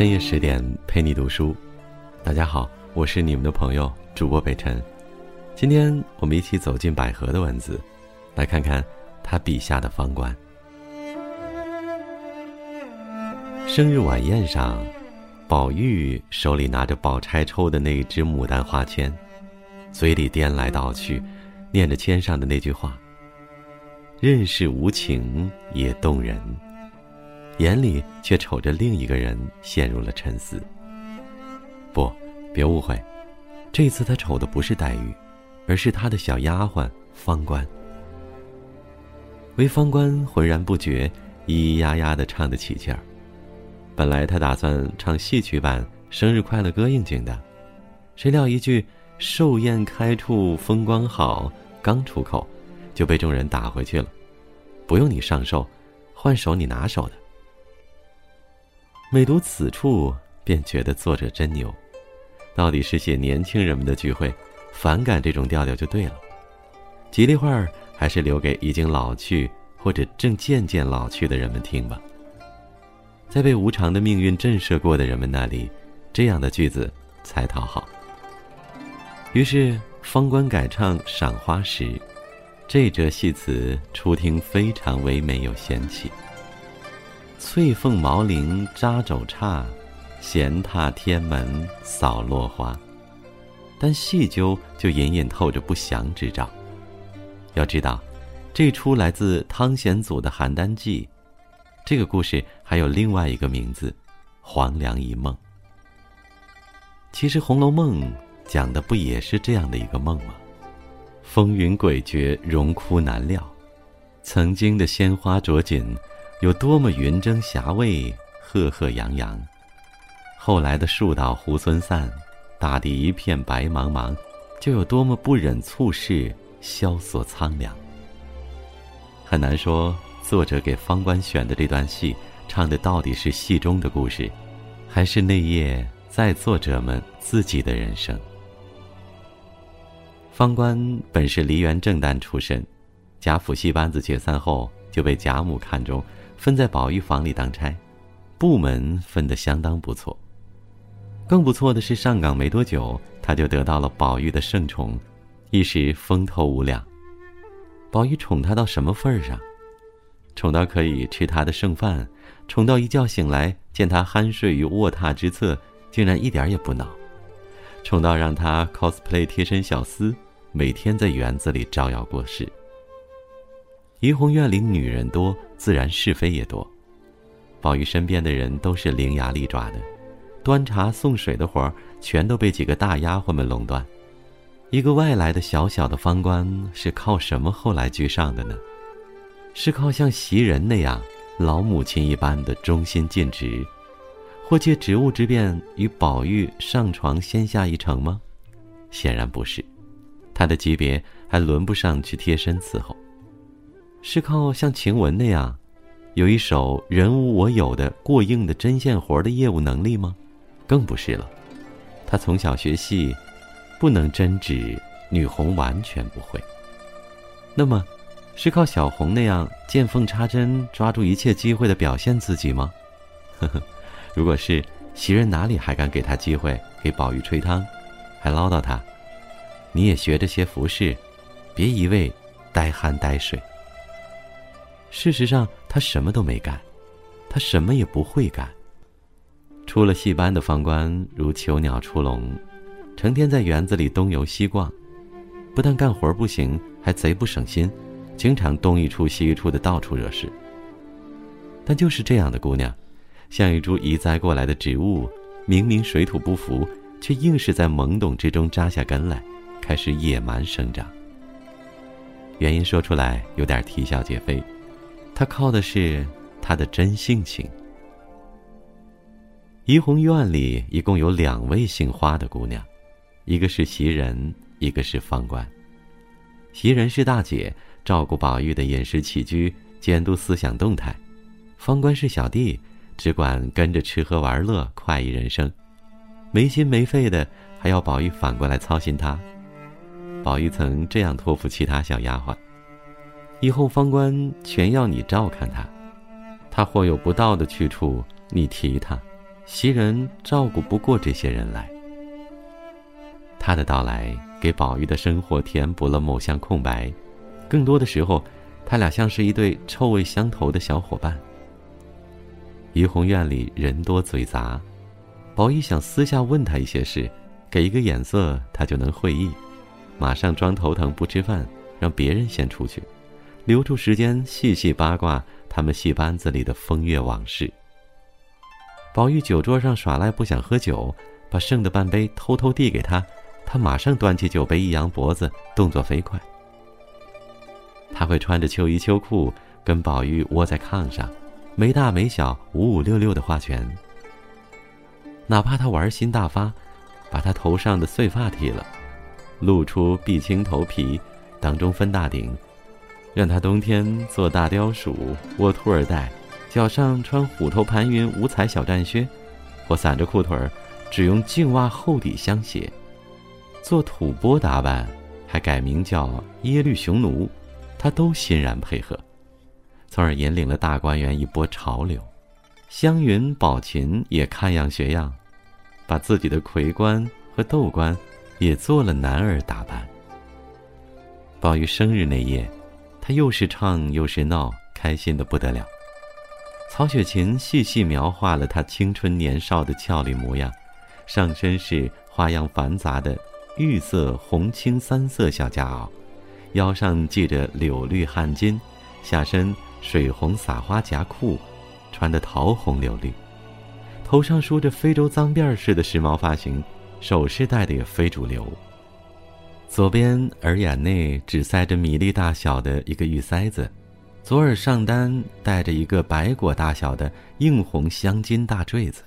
深夜十点陪你读书，大家好，我是你们的朋友主播北辰。今天我们一起走进百合的文字，来看看他笔下的方官。生日晚宴上，宝玉手里拿着宝钗抽的那一支牡丹花签，嘴里颠来倒去，念着签上的那句话：“任是无情也动人。”眼里却瞅着另一个人，陷入了沉思。不，别误会，这次他瞅的不是黛玉，而是他的小丫鬟方官。为方官浑然不觉，咿咿呀呀的唱得起劲儿。本来他打算唱戏曲版《生日快乐歌》应景的，谁料一句“寿宴开处风光好”刚出口，就被众人打回去了。不用你上寿，换首你拿手的。每读此处，便觉得作者真牛。到底是写年轻人们的聚会，反感这种调调就对了。吉利话还是留给已经老去或者正渐渐老去的人们听吧。在被无常的命运震慑过的人们那里，这样的句子才讨好。于是方官改唱《赏花》时，这则戏词初听非常唯美有仙气。翠凤毛翎扎肘叉，闲踏天门扫落花。但细究就隐隐透着不祥之兆。要知道，这出来自汤显祖的《邯郸记》，这个故事还有另外一个名字——黄粱一梦。其实《红楼梦》讲的不也是这样的一个梦吗？风云诡谲，荣枯难料，曾经的鲜花着锦。有多么云蒸霞蔚，赫赫扬扬；后来的树倒猢狲散，大地一片白茫茫，就有多么不忍促世，萧索苍凉。很难说，作者给方官选的这段戏，唱的到底是戏中的故事，还是那夜在作者们自己的人生？方官本是梨园正旦出身，贾府戏班子解散后，就被贾母看中。分在宝玉房里当差，部门分得相当不错。更不错的是，上岗没多久，他就得到了宝玉的圣宠，一时风头无两。宝玉宠他到什么份儿上？宠到可以吃他的剩饭，宠到一觉醒来见他酣睡于卧榻之侧，竟然一点也不恼；宠到让他 cosplay 贴身小厮，每天在园子里招摇过市。怡红院里女人多，自然是非也多。宝玉身边的人都是伶牙俐爪的，端茶送水的活儿全都被几个大丫鬟们垄断。一个外来的小小的方官是靠什么后来居上的呢？是靠像袭人那样老母亲一般的忠心尽职，或借职务之便与宝玉上床先下一城吗？显然不是，他的级别还轮不上去贴身伺候。是靠像晴雯那样，有一手人无我有的过硬的针线活的业务能力吗？更不是了。她从小学戏，不能针指，女红完全不会。那么，是靠小红那样见缝插针、抓住一切机会的表现自己吗？呵呵，如果是，袭人哪里还敢给他机会给宝玉吹汤，还唠叨他：“你也学着些服饰，别一味呆憨呆睡。”事实上，他什么都没干，他什么也不会干。出了戏班的方官如囚鸟出笼，成天在园子里东游西逛，不但干活不行，还贼不省心，经常东一处西一处的到处惹事。但就是这样的姑娘，像一株移栽过来的植物，明明水土不服，却硬是在懵懂之中扎下根来，开始野蛮生长。原因说出来有点啼笑皆非。他靠的是他的真性情。怡红院里一共有两位姓花的姑娘，一个是袭人，一个是方官。袭人是大姐，照顾宝玉的饮食起居，监督思想动态；方官是小弟，只管跟着吃喝玩乐，快意人生，没心没肺的，还要宝玉反过来操心他。宝玉曾这样托付其他小丫鬟。以后方官全要你照看他，他或有不到的去处，你提他；袭人照顾不过这些人来。他的到来给宝玉的生活填补了某项空白，更多的时候，他俩像是一对臭味相投的小伙伴。怡红院里人多嘴杂，宝玉想私下问他一些事，给一个眼色他就能会意，马上装头疼不吃饭，让别人先出去，留出时间细细八卦他们戏班子里的风月往事。宝玉酒桌上耍赖不想喝酒，把剩的半杯偷偷递给他，他马上端起酒杯一扬脖子，动作飞快。他会穿着秋衣秋裤跟宝玉窝在炕上。没大没小，五五六六的画拳。哪怕他玩心大发，把他头上的碎发剃了，露出碧青头皮，当中分大顶，让他冬天做大雕鼠，窝兔儿带，脚上穿虎头盘云五彩小战靴，或散着裤腿儿，只用净袜厚底相鞋，做吐蕃打扮，还改名叫耶律雄奴，他都欣然配合。从而引领了大观园一波潮流，湘云、宝琴也看样学样，把自己的魁冠和斗冠也做了男儿打扮。宝玉生日那夜，他又是唱又是闹，开心的不得了。曹雪芹细细描画了他青春年少的俏丽模样，上身是花样繁杂的玉色、红青三色小夹袄，腰上系着柳绿汗巾，下身。水红撒花夹裤，穿得桃红柳绿，头上梳着非洲脏辫似的时髦发型，首饰戴的也非主流。左边耳眼内只塞着米粒大小的一个玉塞子，左耳上单戴着一个白果大小的硬红镶金大坠子，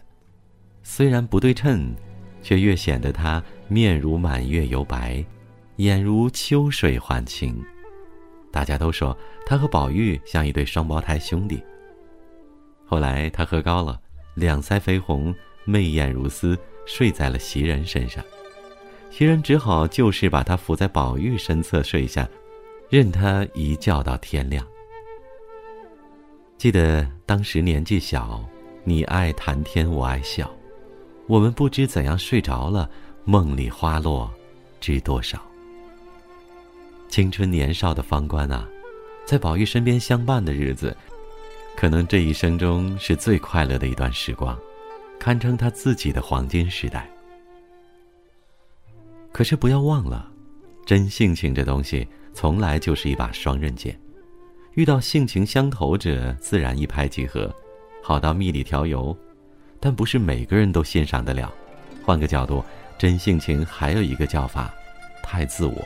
虽然不对称，却越显得他面如满月犹白，眼如秋水还晴。大家都说他和宝玉像一对双胞胎兄弟。后来他喝高了，两腮绯红，媚眼如丝，睡在了袭人身上。袭人只好就是把他扶在宝玉身侧睡下，任他一觉到天亮。记得当时年纪小，你爱谈天，我爱笑，我们不知怎样睡着了，梦里花落知多少。青春年少的方官啊，在宝玉身边相伴的日子，可能这一生中是最快乐的一段时光，堪称他自己的黄金时代。可是不要忘了，真性情这东西从来就是一把双刃剑，遇到性情相投者，自然一拍即合，好到蜜里调油，但不是每个人都欣赏得了。换个角度，真性情还有一个叫法，太自我。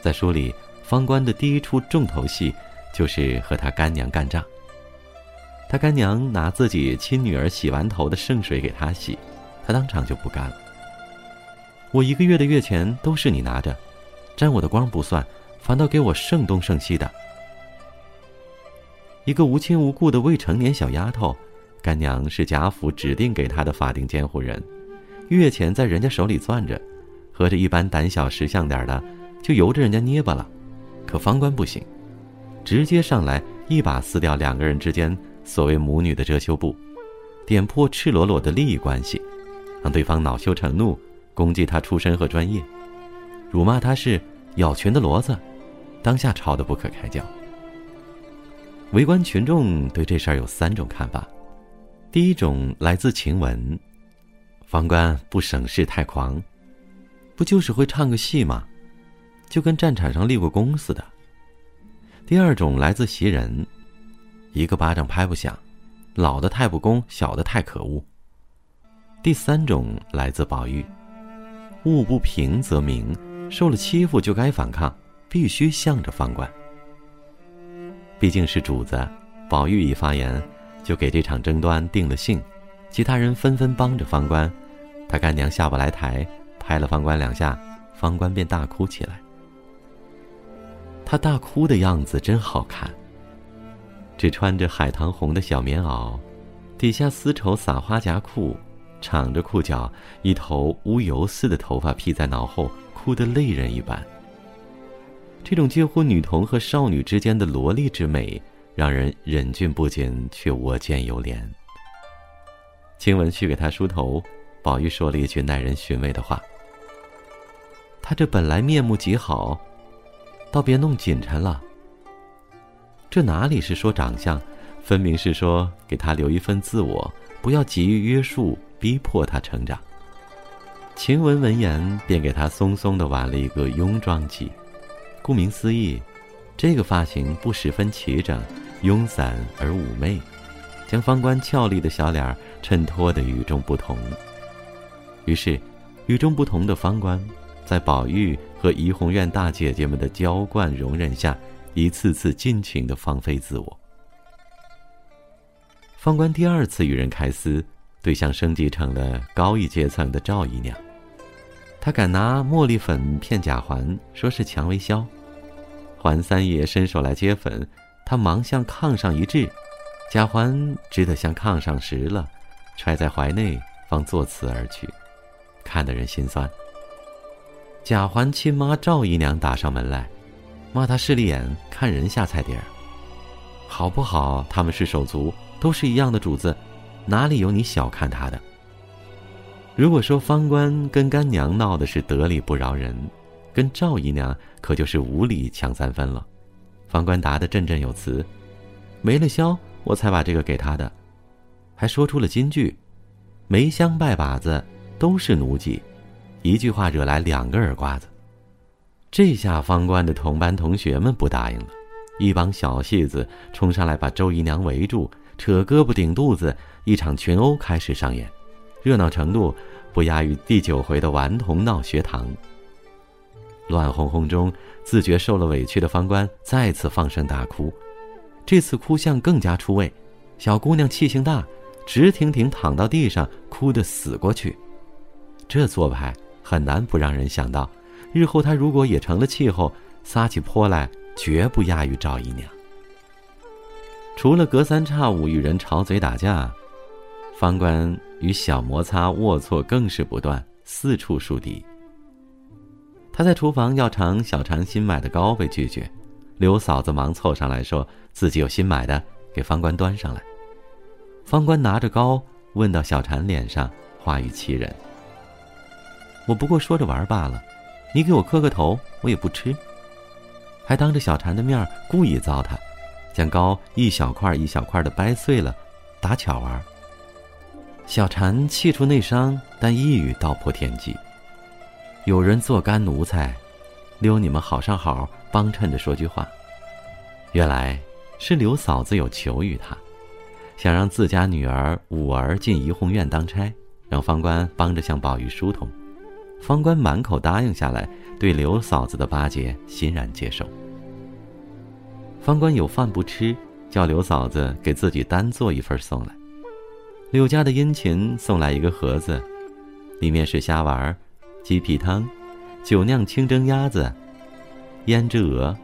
在书里，方官的第一出重头戏，就是和他干娘干仗。他干娘拿自己亲女儿洗完头的圣水给他洗，他当场就不干了。我一个月的月钱都是你拿着，沾我的光不算，反倒给我剩东剩西的。一个无亲无故的未成年小丫头，干娘是贾府指定给她的法定监护人，月钱在人家手里攥着，合着一般胆小识相点的。就由着人家捏巴了，可方官不行，直接上来一把撕掉两个人之间所谓母女的遮羞布，点破赤裸裸的利益关系，让对方恼羞成怒，攻击他出身和专业，辱骂他是咬群的骡子，当下吵得不可开交。围观群众对这事儿有三种看法，第一种来自晴雯，方官不省事太狂，不就是会唱个戏吗？就跟战场上立过功似的。第二种来自袭人，一个巴掌拍不响，老的太不公，小的太可恶。第三种来自宝玉，物不平则鸣，受了欺负就该反抗，必须向着方官。毕竟是主子，宝玉一发言，就给这场争端定了性，其他人纷纷帮着方官，他干娘下不来台，拍了方官两下，方官便大哭起来。他大哭的样子真好看。只穿着海棠红的小棉袄，底下丝绸撒花夹裤，敞着裤脚，一头乌油似的头发披在脑后，哭得泪人一般。这种介乎女童和少女之间的萝莉之美，让人忍俊不禁，却我见犹怜。晴雯去给他梳头，宝玉说了一句耐人寻味的话：“他这本来面目极好，倒别弄紧沉了。”这哪里是说长相，分明是说给他留一份自我，不要急于约束、逼迫他成长。晴雯闻言，便给他松松的挽了一个庸妆髻。顾名思义，这个发型不十分齐整，慵散而妩媚，将方官俏丽的小脸衬托得与众不同。于是，与众不同的方官，在宝玉和怡红院大姐姐们的娇惯容忍下，一次次尽情的放飞自我。方官第二次与人开撕，对象升级成了高一阶层的赵姨娘。她敢拿茉莉粉骗贾环，说是蔷薇销。环三爷伸手来接粉，他忙向炕上一掷，贾环只得向炕上拾了，揣在怀内，方作辞而去，看得人心酸。贾环亲妈赵姨娘打上门来，骂他势利眼，看人下菜碟儿。好不好？他们是手足，都是一样的主子，哪里有你小看他的？如果说方官跟干娘闹的是得理不饶人，跟赵姨娘可就是无理抢三分了。方官答得振振有词：“没了箫，我才把这个给他的。”还说出了金句：“梅香拜把子都是奴籍。”一句话惹来两个耳刮子。这下方官的同班同学们不答应了，一帮小戏子冲上来把周姨娘围住，扯胳膊顶肚子，一场群殴开始上演。热闹程度不亚于第九回的顽童闹学堂。乱哄哄中，自觉受了委屈的方官再次放声大哭，这次哭相更加出位。小姑娘气性大，直挺挺躺到地上，哭得死过去。这做派很难不让人想到，日后她如果也成了气候，撒起泼来绝不亚于赵姨娘。除了隔三差五与人吵嘴打架。方官与小摩擦龌龊更是不断，四处树敌。他在厨房要尝小婵新买的糕，被拒绝。刘嫂子忙凑上来说自己有新买的，给方官端上来。方官拿着糕，问到小婵脸上，话语欺人：“我不过说着玩罢了，你给我磕个头，我也不吃。”还当着小婵的面故意糟蹋，将糕一小块一小块的掰碎了，打巧玩。小婵气出内伤，但一语道破天机。有人做干奴才，留你们好上好帮衬着说句话。原来是刘嫂子有求于他，想让自家女儿五儿进怡红院当差，让方官帮着向宝玉疏通。方官满口答应下来，对刘嫂子的巴结欣然接受。方官有饭不吃，叫刘嫂子给自己单做一份送来。柳家的殷勤送来一个盒子，里面是虾丸、鸡皮汤、酒酿清蒸鸭子、胭脂鹅、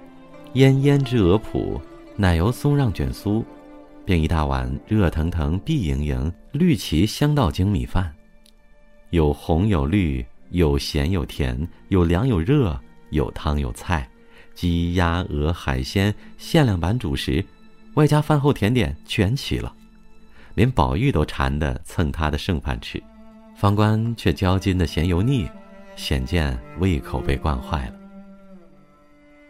腌胭脂鹅脯、奶油松让卷酥，并一大碗热腾腾、碧莹莹、绿旗香稻精米饭，有红有绿，有咸有甜，有凉有热，有汤有菜，鸡鸭鹅海鲜限量版主食，外加饭后甜点，全齐了。连宝玉都馋得蹭他的剩饭吃，方官却焦金的嫌油腻，显见胃口被惯坏了。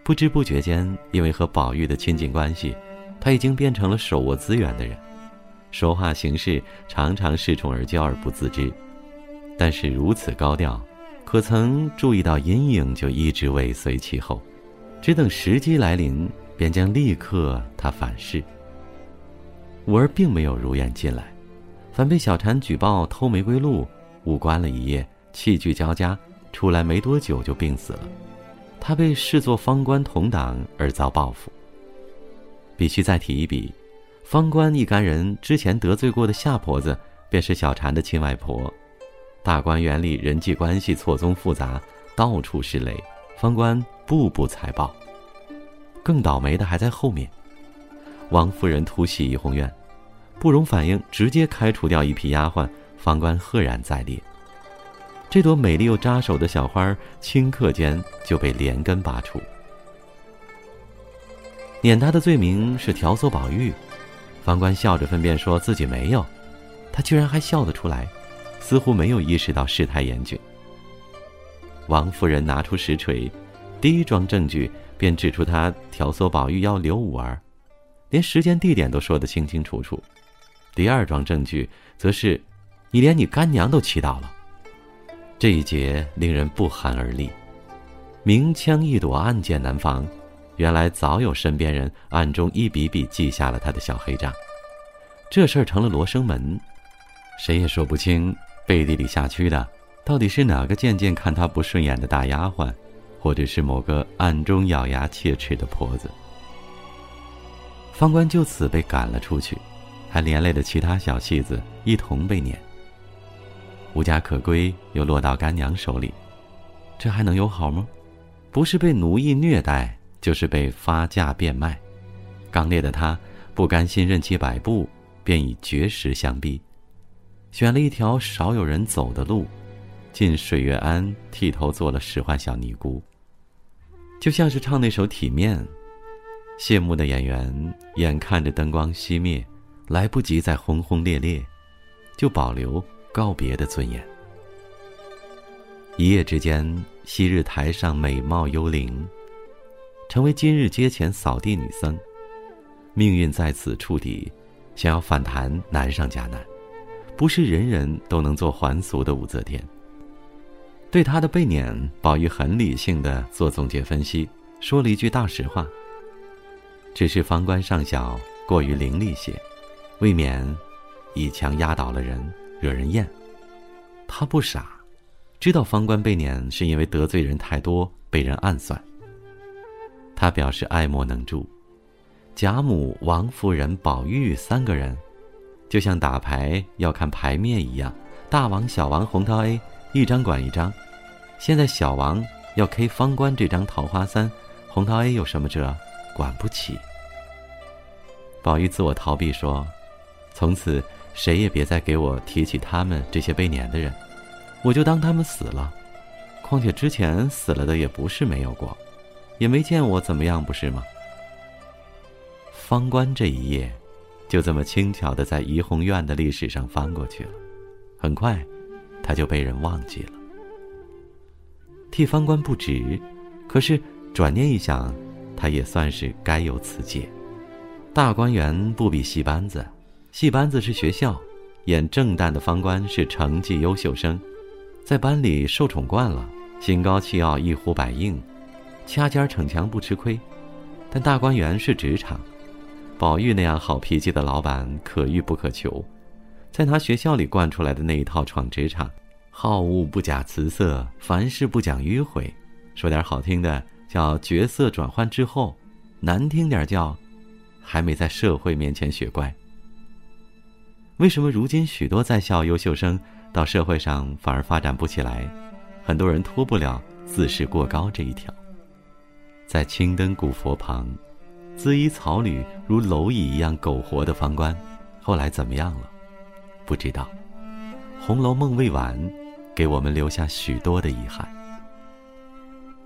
不知不觉间，因为和宝玉的亲近关系，他已经变成了手握资源的人，说话行事常常恃宠而骄而不自知。但是如此高调，可曾注意到阴影就一直尾随其后，只等时机来临，便将立刻他反噬。五儿并没有如愿进来，反被小婵举报偷玫瑰露，误关了一夜，气惧交加，出来没多久就病死了。他被视作方官同党而遭报复。必须再提一笔，方官一干人之前得罪过的夏婆子，便是小婵的亲外婆。大观园里人际关系错综复杂，到处是雷，方官步步踩爆。更倒霉的还在后面。王夫人突袭怡红院，不容反应，直接开除掉一批丫鬟。方官赫然在列，这朵美丽又扎手的小花，顷刻间就被连根拔除。撵他的罪名是挑唆宝玉，方官笑着分辨说自己没有，他居然还笑得出来，似乎没有意识到事态严峻。王夫人拿出实锤，第一桩证据便指出他挑唆宝玉要留五儿，连时间地点都说得清清楚楚。第二桩证据则是，你连你干娘都气到了。这一节令人不寒而栗，明枪易躲，暗箭难防。原来早有身边人暗中一笔笔记下了他的小黑账，这事儿成了罗生门，谁也说不清背地里下蛆的到底是哪个渐渐看他不顺眼的大丫鬟，或者是某个暗中咬牙切齿的婆子。方官就此被赶了出去，还连累了其他小戏子一同被撵。无家可归，又落到干娘手里，这还能有好吗？不是被奴役虐待。就是被发价变卖，刚烈的他不甘心任其摆布，便以绝食相逼，选了一条少有人走的路，进水月庵剃头做了使唤小尼姑。就像是唱那首《体面》，谢幕的演员眼看着灯光熄灭，来不及再轰轰烈烈，就保留告别的尊严。一夜之间，昔日台上美貌幽灵。成为今日街前扫地女僧，命运在此触底，想要反弹难上加难，不是人人都能做还俗的武则天。对他的被撵，宝玉很理性的做总结分析，说了一句大实话。只是方官上小过于伶俐些，未免一枪压倒了人，惹人厌。他不傻，知道方官被撵是因为得罪人太多，被人暗算。他表示爱莫能助，贾母、王夫人、宝玉三个人，就像打牌要看牌面一样，大王、小王、红桃 A，一张管一张。现在小王要 K 方官这张桃花三，红桃 A 有什么辙？管不起。宝玉自我逃避说：“从此谁也别再给我提起他们这些被撵的人，我就当他们死了。况且之前死了的也不是没有过。”也没见我怎么样，不是吗？方官这一页，就这么轻巧的在怡红院的历史上翻过去了。很快，他就被人忘记了。替方官不值，可是转念一想，他也算是该有此戒。大观园不比戏班子，戏班子是学校，演正旦的方官是成绩优秀生，在班里受宠惯了，心高气傲，一呼百应。掐尖逞强不吃亏，但大观园是职场，宝玉那样好脾气的老板可遇不可求，在他学校里惯出来的那一套闯职场，好恶不假辞色，凡事不讲迂回，说点好听的叫角色转换之后，难听点叫还没在社会面前学乖。为什么如今许多在校优秀生到社会上反而发展不起来？很多人脱不了自视过高这一条。在青灯古佛旁，恣衣草履如蝼蚁一样苟活的方官，后来怎么样了？不知道。《红楼梦》未完，给我们留下许多的遗憾。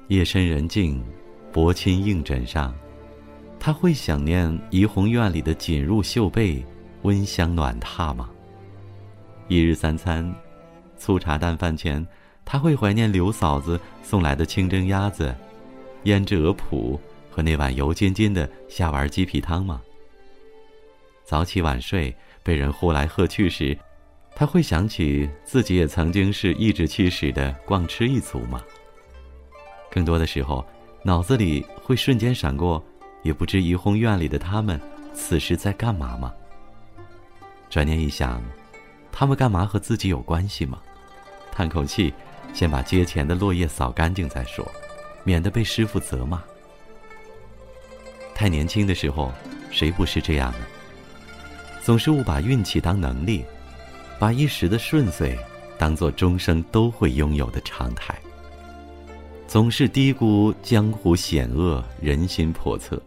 夜深人静，薄衾映枕上，他会想念怡红院里的锦褥绣被、温香暖榻吗？一日三餐，粗茶淡饭前，他会怀念刘嫂子送来的清蒸鸭子。胭脂鹅脯和那碗油津津的虾丸鸡皮汤吗？早起晚睡，被人呼来喝去时，他会想起自己也曾经是颐指气使的逛吃一族吗？更多的时候，脑子里会瞬间闪过，也不知怡红院里的他们此时在干嘛吗？转念一想，他们干嘛和自己有关系吗？叹口气，先把街前的落叶扫干净再说。免得被师傅责骂。太年轻的时候，谁不是这样呢？总是误把运气当能力，把一时的顺遂当做终生都会拥有的常态。总是低估江湖险恶，人心叵测，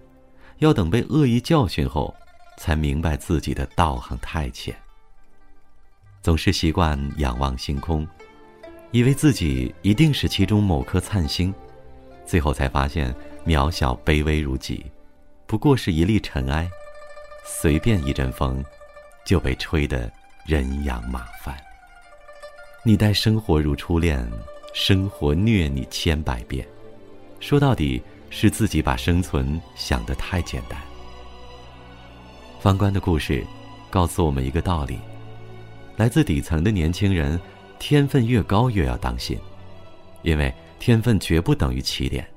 要等被恶意教训后，才明白自己的道行太浅。总是习惯仰望星空，以为自己一定是其中某颗灿星。最后才发现，渺小卑微如己，不过是一粒尘埃，随便一阵风，就被吹得人仰马翻。你待生活如初恋，生活虐你千百遍。说到底，是自己把生存想得太简单。方官的故事，告诉我们一个道理：来自底层的年轻人，天分越高越要当心，因为天分绝不等于起点。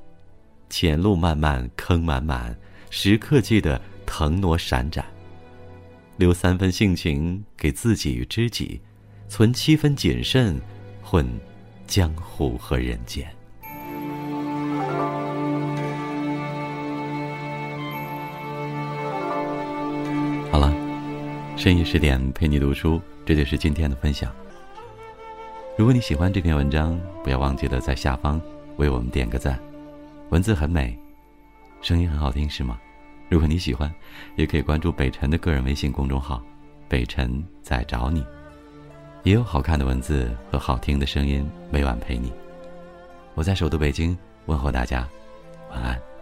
前路漫漫，坑满满，时刻记得腾挪闪展。留三分性情给自己与知己。存七分谨慎，混江湖和人间。好了，深夜十点陪你读书，这就是今天的分享。如果你喜欢这篇文章，不要忘记了在下方为我们点个赞。文字很美，声音很好听，是吗？如果你喜欢，也可以关注北辰的个人微信公众号“北辰在找你”。也有好看的文字和好听的声音，每晚陪你。我在首都北京问候大家，晚安。